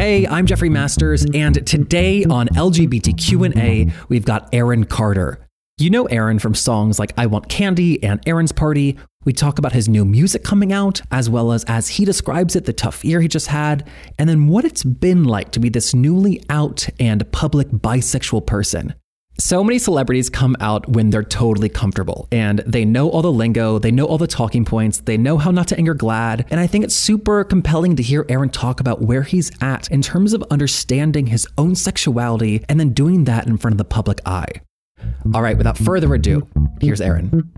Hey, I'm Jeffrey Masters, and today on LGBTQ&A, we've got Aaron Carter. You know Aaron from songs like I Want Candy and Aaron's Party. We talk about his new music coming out, as well as, as he describes it, the tough year he just had, and then what it's been like to be this newly out and public bisexual person. So many celebrities come out when they're totally comfortable and they know all the lingo, they know all the talking points, they know how not to anger GLAAD. And I think it's super compelling to hear Aaron talk about where he's at in terms of understanding his own sexuality and then doing that in front of the public eye. All right, without further ado, here's Aaron.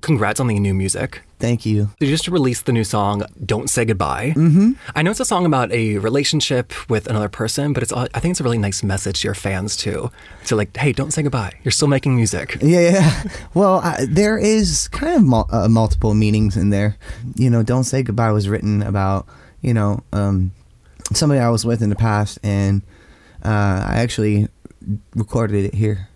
Congrats on the new music. Thank you. You just released the new song "Don't Say Goodbye." Mm-hmm. I know it's a song about a relationship with another person, but it's I think it's a really nice message to your fans too. To like, hey, don't say goodbye. You're still making music. Yeah, yeah. Well, I, there is kind of mul- uh, multiple meanings in there. You know, "Don't Say Goodbye" was written about you know um, somebody I was with in the past, and uh, I actually recorded it here.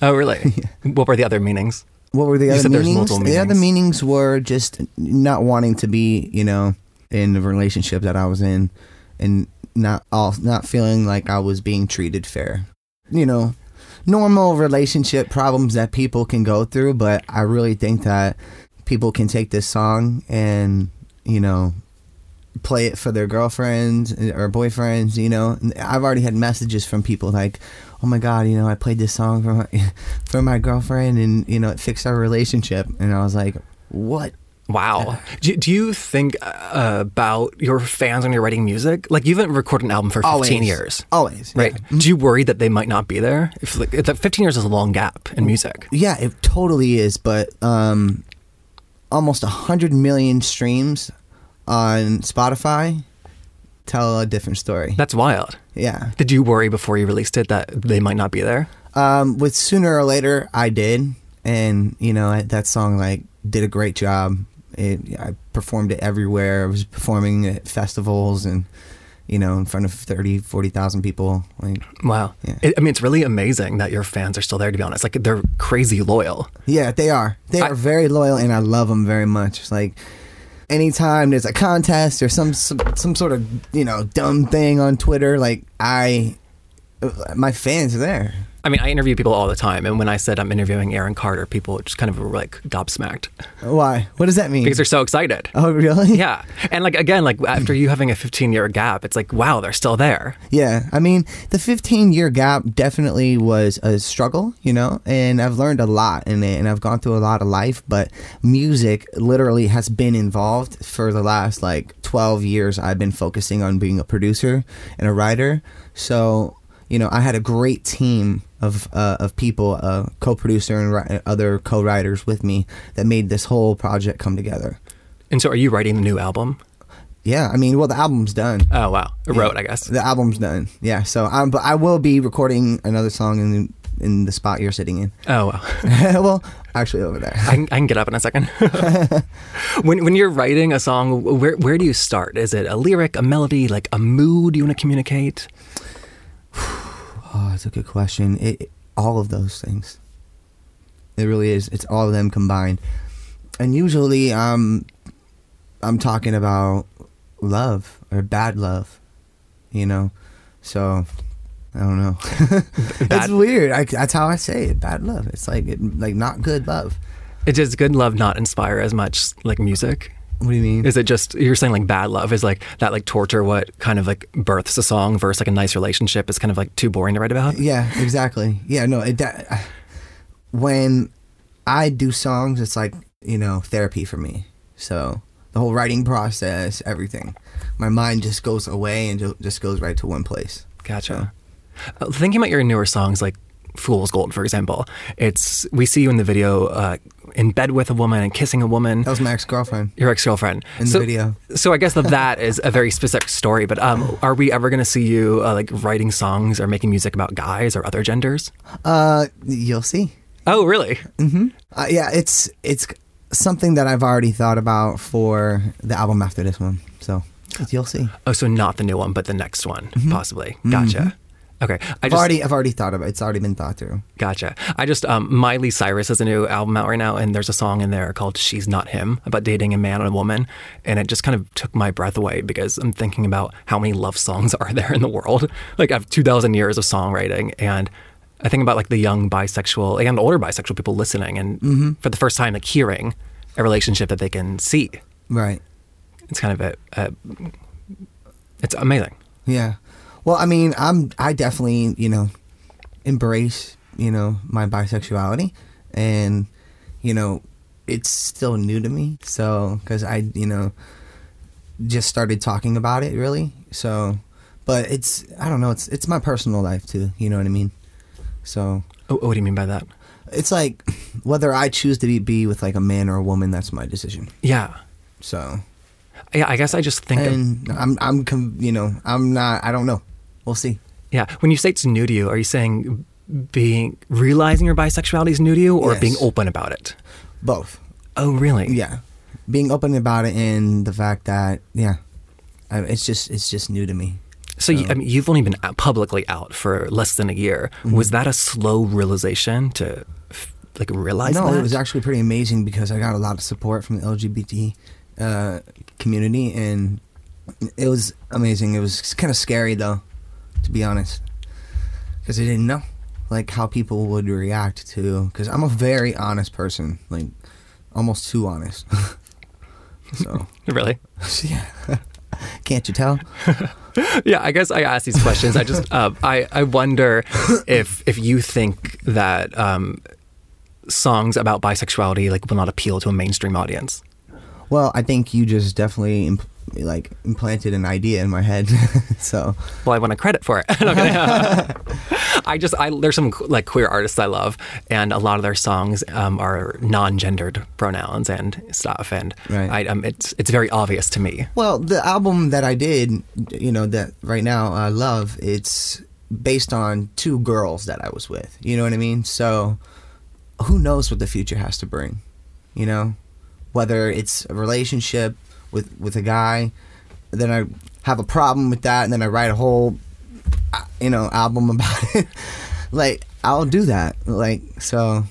Oh, really? What were the other meanings? What were the You other meanings? multiple The other meanings. meanings were just not wanting to be, you know, in the relationship that I was in, and not all not feeling like I was being treated fair. You know, normal relationship problems that people can go through, but I really think that people can take this song and you know play it for their girlfriends eh, or boyfriends. You know, I've already had messages from people like, "Oh my God, you know, I played this song for my for my girlfriend, and you know, it fixed our relationship." And I was like, "What?" Wow. Do, do you think uh, about your fans when you're writing music? Like you haven't recorded an album for 15 Always. years. Always, Right. Yeah. Do you worry that they might not be there? If like, that 15 years is a long gap in music. Yeah, it totally is. But um, almost hundred million streams on Spotify tell a different story. That's wild. Yeah. Did you worry before you released it that they might not be there? Um, with sooner or later, I did, and you know I- that song like did a great job. It, I performed it everywhere. I was performing at festivals and you know in front of 30, 40,000 people. Like, Wow. Yeah. It, I mean, it's really amazing that your fans are still there, to be honest. Like, they're crazy loyal. yeah, they are. They I- are very loyal, and I love them very much. It's like anytime there's a contest or some some, some sort of you know dumb thing on Twitter, like I, my fans are there. I mean, I interview people all the time. And when I said I'm interviewing Aaron Carter, people just kind of were like gobsmacked Why? What does that mean? because they're so excited. oh, really? Yeah. And like, again, like after you having a 15 year gap, it's like, wow, they're still there. Yeah, I mean, the 15 year gap definitely was a struggle, you know, and I've learned a lot in it and I've gone through a lot of life, but music literally has been involved for the last like 12 years. I've been focusing on being a producer and a writer. So, you know, I had a great team of uh, of people, a co-producer and ri- other co-writers with me that made this whole project come together. And so are you writing the new album? Yeah, I mean, well, the album's done. Oh, wow. It wrote, I guess. The album's done. Yeah. So I'm, but I will be recording another song in in the spot you're sitting in. Oh, wow. well, actually over there. I can, I can get up in a second. when when you're writing a song, where where do you start? Is it a lyric, a melody, like a mood you want to communicate? Oh, that's a good question. It, it- all of those things. It really is. It's all of them combined. And usually, um, I'm talking about love or bad love. You know, so I don't know. it's weird. I, that's how I say it. Bad love. It's like it, like not good love. It does good love not inspire as much like music? What do you mean? Is it just you're saying like bad love is like that like torture what kind of like births a song versus like a nice relationship is kind of like too boring to write about? Yeah, exactly. Yeah, no, it, that, when I do songs, it's like, you know, therapy for me. So the whole writing process, everything. My mind just goes away and just goes right to one place. Gotcha. Uh, thinking about your newer songs like Fool's Gold, for example, it's we see you in the video uh, in bed with a woman and kissing a woman. That was my ex girlfriend. Your ex girlfriend In the video. So I guess that that is a very specific story. But um, are we ever going to see you uh, like writing songs or making music about guys or other genders? Uh, you'll see. Oh, really? Uh, yeah, it's it's something that I've already thought about for the album after this one. So you'll see. Oh, so not the new one, but the next one, Mm-hmm. possibly. Gotcha. Okay, I I've just already I've already thought about it. It's already been thought through. gotcha. I just um, Miley Cyrus has a new album out right now, and there's a song in there called "She's Not Him" about dating a man and a woman, and it just kind of took my breath away because I'm thinking about how many love songs are there in the world. Like I have two thousand years of songwriting, and I think about like the young bisexual and older bisexual people listening, and for the first time, like hearing a relationship that they can see. Right. It's kind of a, a it's amazing. Yeah. Well, I mean, I'm I definitely, you know, embrace, you know, my bisexuality and you know, it's still new to me. So, cuz I, you know, just started talking about it really. So, but it's I don't know, it's it's my personal life too, you know what I mean? So, Oh, what do you mean by that? it's like whether I choose to be, be with like a man or a woman, that's my decision. Yeah, So, yeah. I guess I just think and I'm I'm com- you know, I'm not I don't know. We'll see. Yeah. When you say it's new to you, are you saying being realizing your bisexuality is new to you or Yes. being open about it? Both. Oh, really? Yeah, being open about it and the fact that yeah, I, it's just it's just new to me. So you, I mean, you've only been out- publicly out for less than a year. Mm-hmm. Was that a slow realization to like realize no, that? it was actually pretty amazing because I got a lot of support from the LGBT uh, community, and it was amazing. It was kind of scary though, to be honest, because I didn't know like how people would react to. Because I'm a very honest person, like almost too honest. so really. yeah, can't you tell? Yeah, I guess I ask these questions. I just uh, I I wonder if if you think that um, songs about bisexuality like will not appeal to a mainstream audience. Well, I think you just definitely imp- like implanted an idea in my head. so Well, I want to credit for it. No, I'm kidding. I just I there's some like queer artists I love, and a lot of their songs um, are non-gendered pronouns and stuff, and Right. I, um, it's it's very obvious to me. Well, the album that I did, you know, that right now I love, it's based on two girls that I was with. You know what I mean? So who knows what the future has to bring, you know? Whether it's a relationship with with a guy, then I have a problem with that and then I write a whole uh, you know, album about it. like I'll do that. Like so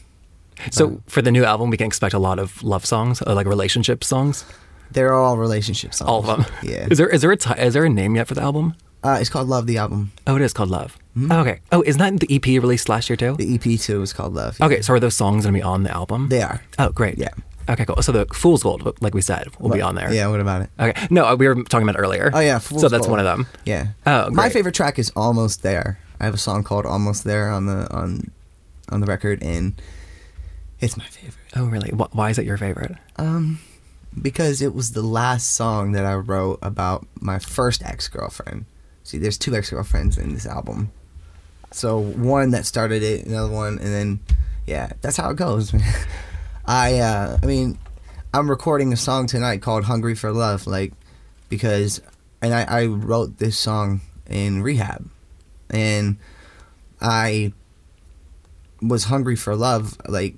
So for the new album, we can expect a lot of love songs, or like relationship songs. they're all relationship songs. All of them. Yeah. Is there is there a is there a name yet for the album? Uh, it's called Love the album. Oh, it is called Love. Oh, okay. Oh, isn't that the EP released last year too? The EP too is called Love. Okay, so are those songs gonna be on the album? They are. Oh, great. Yeah. Okay, cool. So the Fool's Gold, like we said, will be on there. Yeah, what about it? Okay. No, uh, we were talking about it earlier. Oh yeah, so that's Gold. one of them. Yeah. Oh, my favorite track is "Almost There." I have a song called "Almost There" on the on on the record, and it's my favorite. Oh, really? Wh- Why is it your favorite? Um, because it was the last song that I wrote about my first ex girlfriend. See, there's two ex girlfriends in this album, so one that started it, another one, and then yeah, that's how it goes. I uh, I mean, I'm recording a song tonight called "Hungry for Love," like because, and I, I wrote this song in rehab, and I was hungry for love, like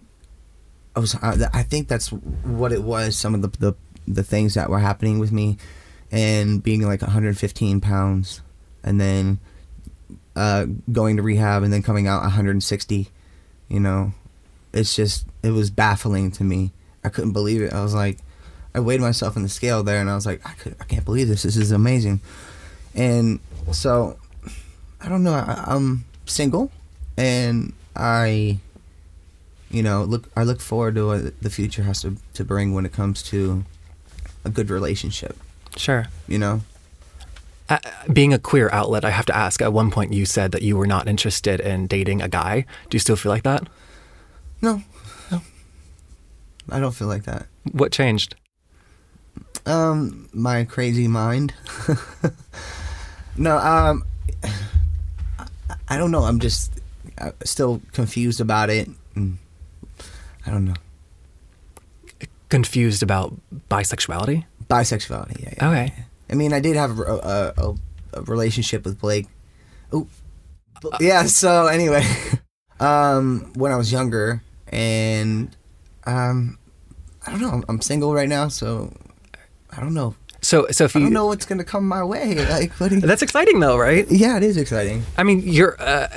I was. I think that's what it was. Some of the the, the things that were happening with me, and being like 115 pounds, and then uh, going to rehab, and then coming out 160. You know, it's just it was baffling to me. I couldn't believe it. I was like, I weighed myself in the scale there, and I was like, I could, I can't believe this. This is amazing. And so, I don't know. I, I'm single, and I you know, look I look forward to what the future has to to bring when it comes to a good relationship. Sure. You know, Uh, being a queer outlet, I have to ask. At one point, you said that you were not interested in dating a guy. Do you still feel like that? No, no, I don't feel like that. What changed? Um, my crazy mind. no, um, I, don't know. I'm just still confused about it. I don't know Confused about bisexuality? bisexuality. Yeah, yeah. Okay. I mean, I did have a, a, a, a relationship with Blake. Oh, yeah. So anyway, um, when I was younger, and um, I don't know. I'm, I'm single right now, so I don't know. So, so if I you, don't know what's gonna come my way. Like, what you- that's exciting though, right? yeah, it is exciting. I mean, you're uh,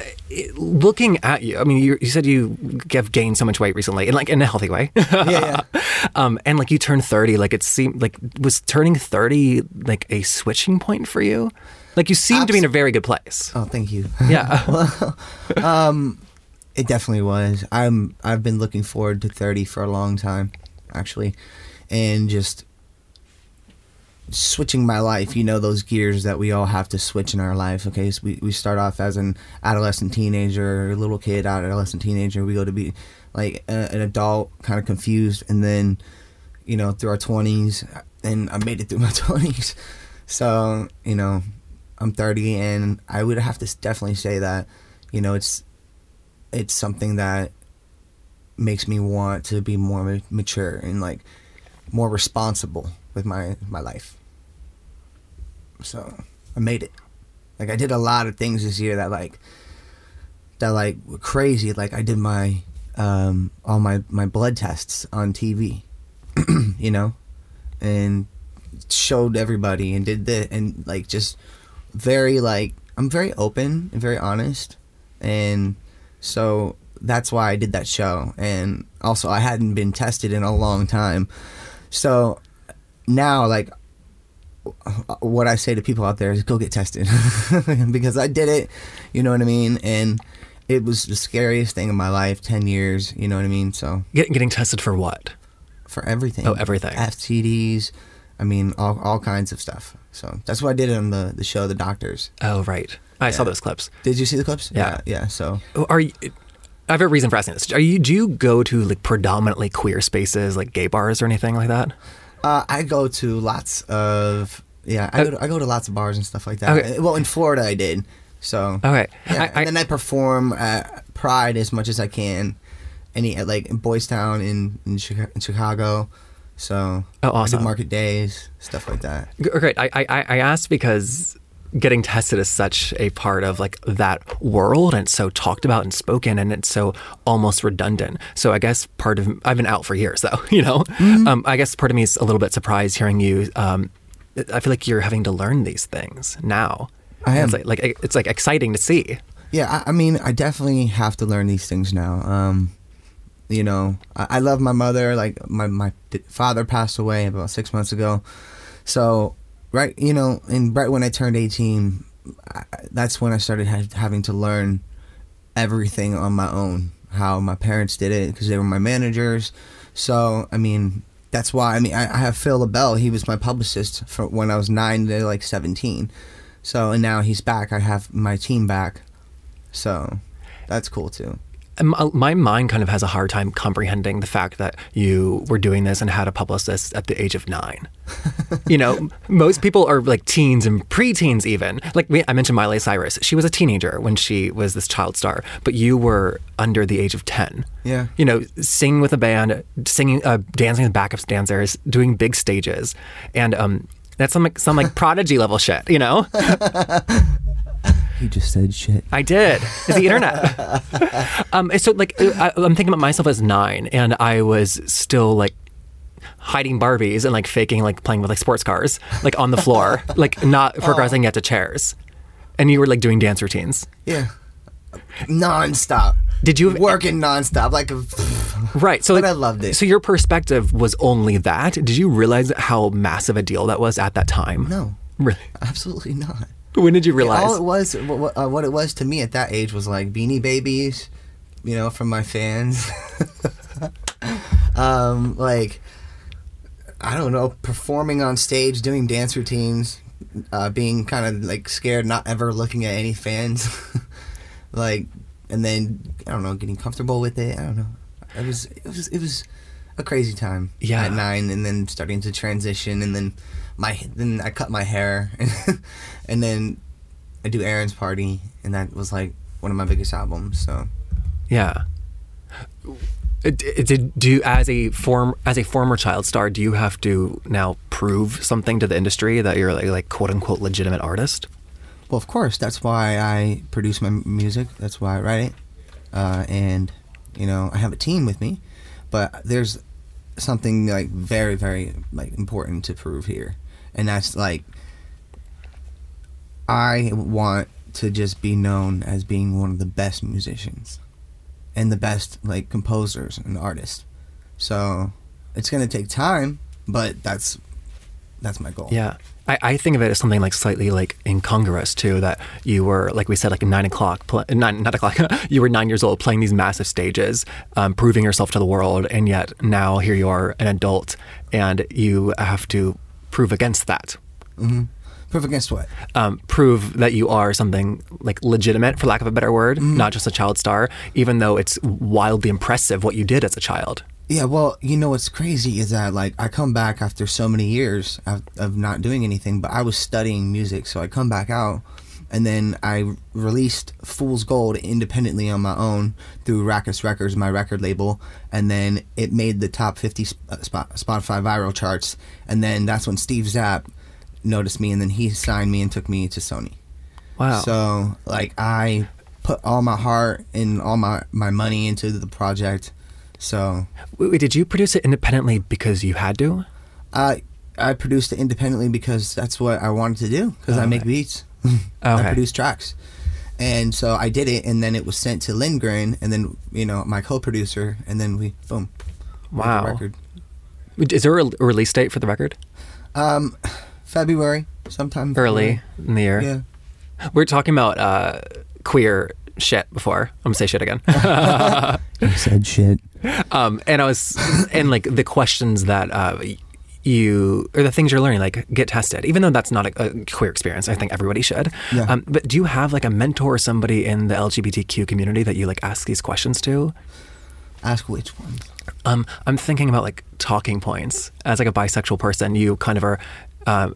looking at you. I mean, you you said you have gained so much weight recently, and like in a healthy way. Yeah, um, and like you turned thirty. Like it seemed like was turning thirty like a switching point for you. Like you seem to be in a very good place. Oh, thank you. Yeah. It definitely was. I'm. I've been looking forward to 30 for a long time, actually, and just switching my life. You know those gears that we all have to switch in our life. Okay, so we we start off as an adolescent teenager, a little kid, adolescent teenager. We go to be like a, an adult, kind of confused, and then you know through our 20s, and I made it through my 20s. So you know, I'm 30, and I would have to definitely say that you know it's it's something that makes me want to be more mature and like more responsible with my my life. So I made it. Like I did a lot of things this year that like that like were crazy. Like I did my um all my my blood tests on TV, you know, and showed everybody and did the and like just very like I'm very open and very honest and so that's why I did that show. And also, I hadn't been tested in a long time. So now, like, what I say to people out there is go get tested because I did it. You know what I mean? And it was the scariest thing in my life 10 years. You know what I mean? So Get, getting tested for what? for everything. Oh, everything. STDs. I mean, all, all kinds of stuff. So that's what I did on the, the show, The Doctors. Oh, right. I saw those clips. Did you see the clips? Yeah. Yeah. yeah so Are you? I have a reason for asking this. Are you? Do you go to like predominantly queer spaces, like gay bars or anything like that? Uh, I go to lots of yeah. I go to, I go to lots of bars and stuff like that. Uh, Okay. Uh, Well, in Florida, I did. So Okay. yeah, I- I- and then I perform at Pride as much as I can. Any at, like in Boys Town in in, Chica- in Chicago. So Oh, awesome. market days, stuff like that. Great. I, I I asked because getting tested is such a part of like that world, and it's so talked about and spoken, and it's so almost redundant. So I guess part of I've been out for years, though. You know, Mm-hmm. um, I guess part of me is a little bit surprised hearing you. Um, I feel like you're having to learn these things now. I am. It's like, like it's like exciting to see. Yeah, I, I mean, I definitely have to learn these things now. Um, you know, I, I love my mother. Like my my father passed away about six months ago, so right, you know, and right when I turned eighteen, I, that's when I started ha- having to learn everything on my own. How my parents did it because they were my managers. So I mean, that's why. I mean, I, I have Phil LaBelle. He was my publicist for when I was nine to like seventeen. So and now he's back. I have my team back. So that's cool too. M- uh, my mind kind of has a hard time comprehending the fact that you were doing this and had a publicist at the age of nine. you know, most people are like teens and preteens, even. Like we, I mentioned Miley Cyrus. She was a teenager when she was this child star, but you were under the age of 10. Yeah. You know, singing with a band, singing, uh, dancing with backup dancers, doing big stages. And, um, that's some like, some like prodigy level shit, you know. He just said shit. I did. It's the internet. um, so like, I, I'm thinking about myself as nine, and I was still like hiding Barbies and like faking like playing with like sports cars, like on the floor, like not progressing yet to chairs. And you were like doing dance routines. Yeah. Non-stop. Did you working non-stop like right? So like, I loved it. So your perspective was only that. Did you realize how massive a deal that was at that time? no, Really? absolutely not. When did you realize? All it was, what, what, uh, what it was to me at that age was like Beanie Babies, you know, from my fans. um, like I don't know, performing on stage, doing dance routines, uh, being kind of like scared, not ever looking at any fans, like, and then I don't know, getting comfortable with it. I don't know. It was it was it was a crazy time. Yeah. At nine, and then starting to transition, and then my then I cut my hair, and then I do Aaron's party, and that was like one of my biggest albums. So Yeah. Uh, Did do you, as a form as a former child star? Do you have to now prove something to the industry that you're like, like quote unquote legitimate artist? Well, of course, that's why I produce my music. That's why I write it, uh, and you know I have a team with me. But there's something like very, very like important to prove here, and that's like I want to just be known as being one of the best musicians and the best like composers and artists. So it's gonna take time, but that's that's my goal. Yeah. I, I think of it as something like slightly like incongruous too. That you were like we said like nine o'clock, pl- nine not o'clock. you were nine years old playing these massive stages, um, proving yourself to the world, and yet now here you are, an adult, and you have to prove against that. hmm Proof against what? Um, prove that you are something like legitimate, for lack of a better word, Mm-hmm. not just a child star, even though it's wildly impressive what you did as a child. Yeah, well, you know what's crazy is that like I come back after so many years of, of not doing anything, but I was studying music, so I come back out, and then I released Fool's Gold independently on my own through Rackus Records, my record label, and then it made the top fifty sp- uh, Spot- Spotify viral charts, and then that's when Steve Zapp noticed me, and then he signed me and took me to Sony. Wow. So like I put all my heart and all my my money into the project, so. Wait, did you produce it independently because you had to? I I produced it independently because that's what I wanted to do because I make Okay. beats. I Okay. produce tracks. And so I did it and then it was sent to Lindgren and then you know my co-producer and then we boom. made the Wow. Record. Is there a a release date for the record? Um February sometime Early in the year. Yeah. We are talking about uh, queer shit before. I'm gonna say shit again. You said shit. um, and I was, and like the questions that uh, you or the things you're learning, like get tested. Even though that's not a, a queer experience, I think everybody should. Yeah. Um, but do you have like a mentor or somebody in the LGBTQ community that you like ask these questions to? Ask which ones. Um, I'm thinking about like talking points. As like a bisexual person, you kind of are. Uh,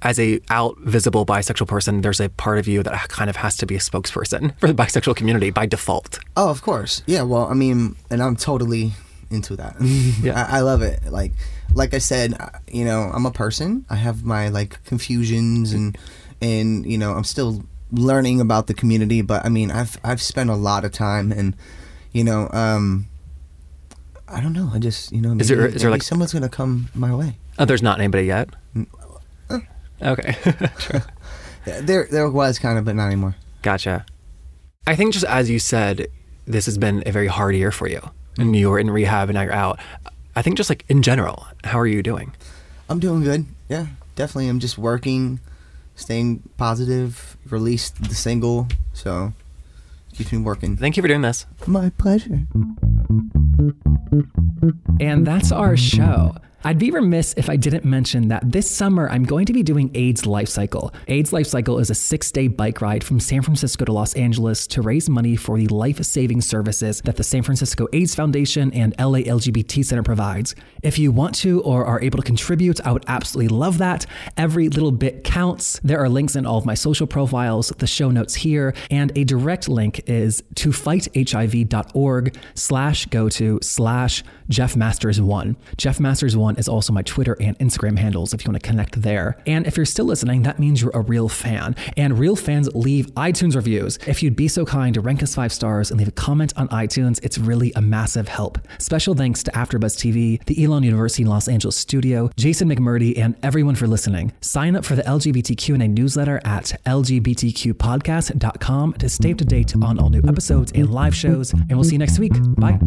as a out visible bisexual person, there's a part of you that kind of has to be a spokesperson for the bisexual community by default. Oh, of course. Yeah, well, I mean, and I'm totally into that. Yeah. I, I love it. Like, like I said, you know, I'm a person. I have my like confusions and and you know, I'm still learning about the community. But I mean, I've I've spent a lot of time and you know, um, I don't know. I just you know, maybe, Is there- is there, like- someone's gonna come my way. Oh, there's not anybody yet. Mm. Okay, There there was kind of, but not anymore. gotcha. I think just as you said, this has been a very hard year for you, and you were in rehab and now you're out. I think just like in general, how are you doing? I'm doing good. Yeah, definitely. I'm just working, staying positive. Released the single, so keeps me working. Thank you for doing this. My pleasure. And that's our show. I'd be remiss if I didn't mention that this summer I'm going to be doing AIDS Life Cycle. AIDS Life Cycle is a six day bike ride from San Francisco to Los Angeles to raise money for the life saving services that the San Francisco AIDS Foundation and LA LGBT Center provides. If you want to or are able to contribute, I would absolutely love that. Every little bit counts. There are links in all of my social profiles, the show notes here, and a direct link is to fighthiv.org slash go to slash Jeff Masters one. Jeff Masters one is also my Twitter and Instagram handles if you want to connect there. And if you're still listening, that means you're a real fan. And real fans leave iTunes reviews. If you'd be so kind to rank us five stars and leave a comment on iTunes, it's really a massive help. Special thanks to AfterBuzz TV, the Elon University Los Angeles studio, Jason McMurdy, and everyone for listening. Sign up for the LGBTQ&A newsletter at lgbtqpodcast.com to stay up to date on all new episodes and live shows. And we'll see you next week. Bye.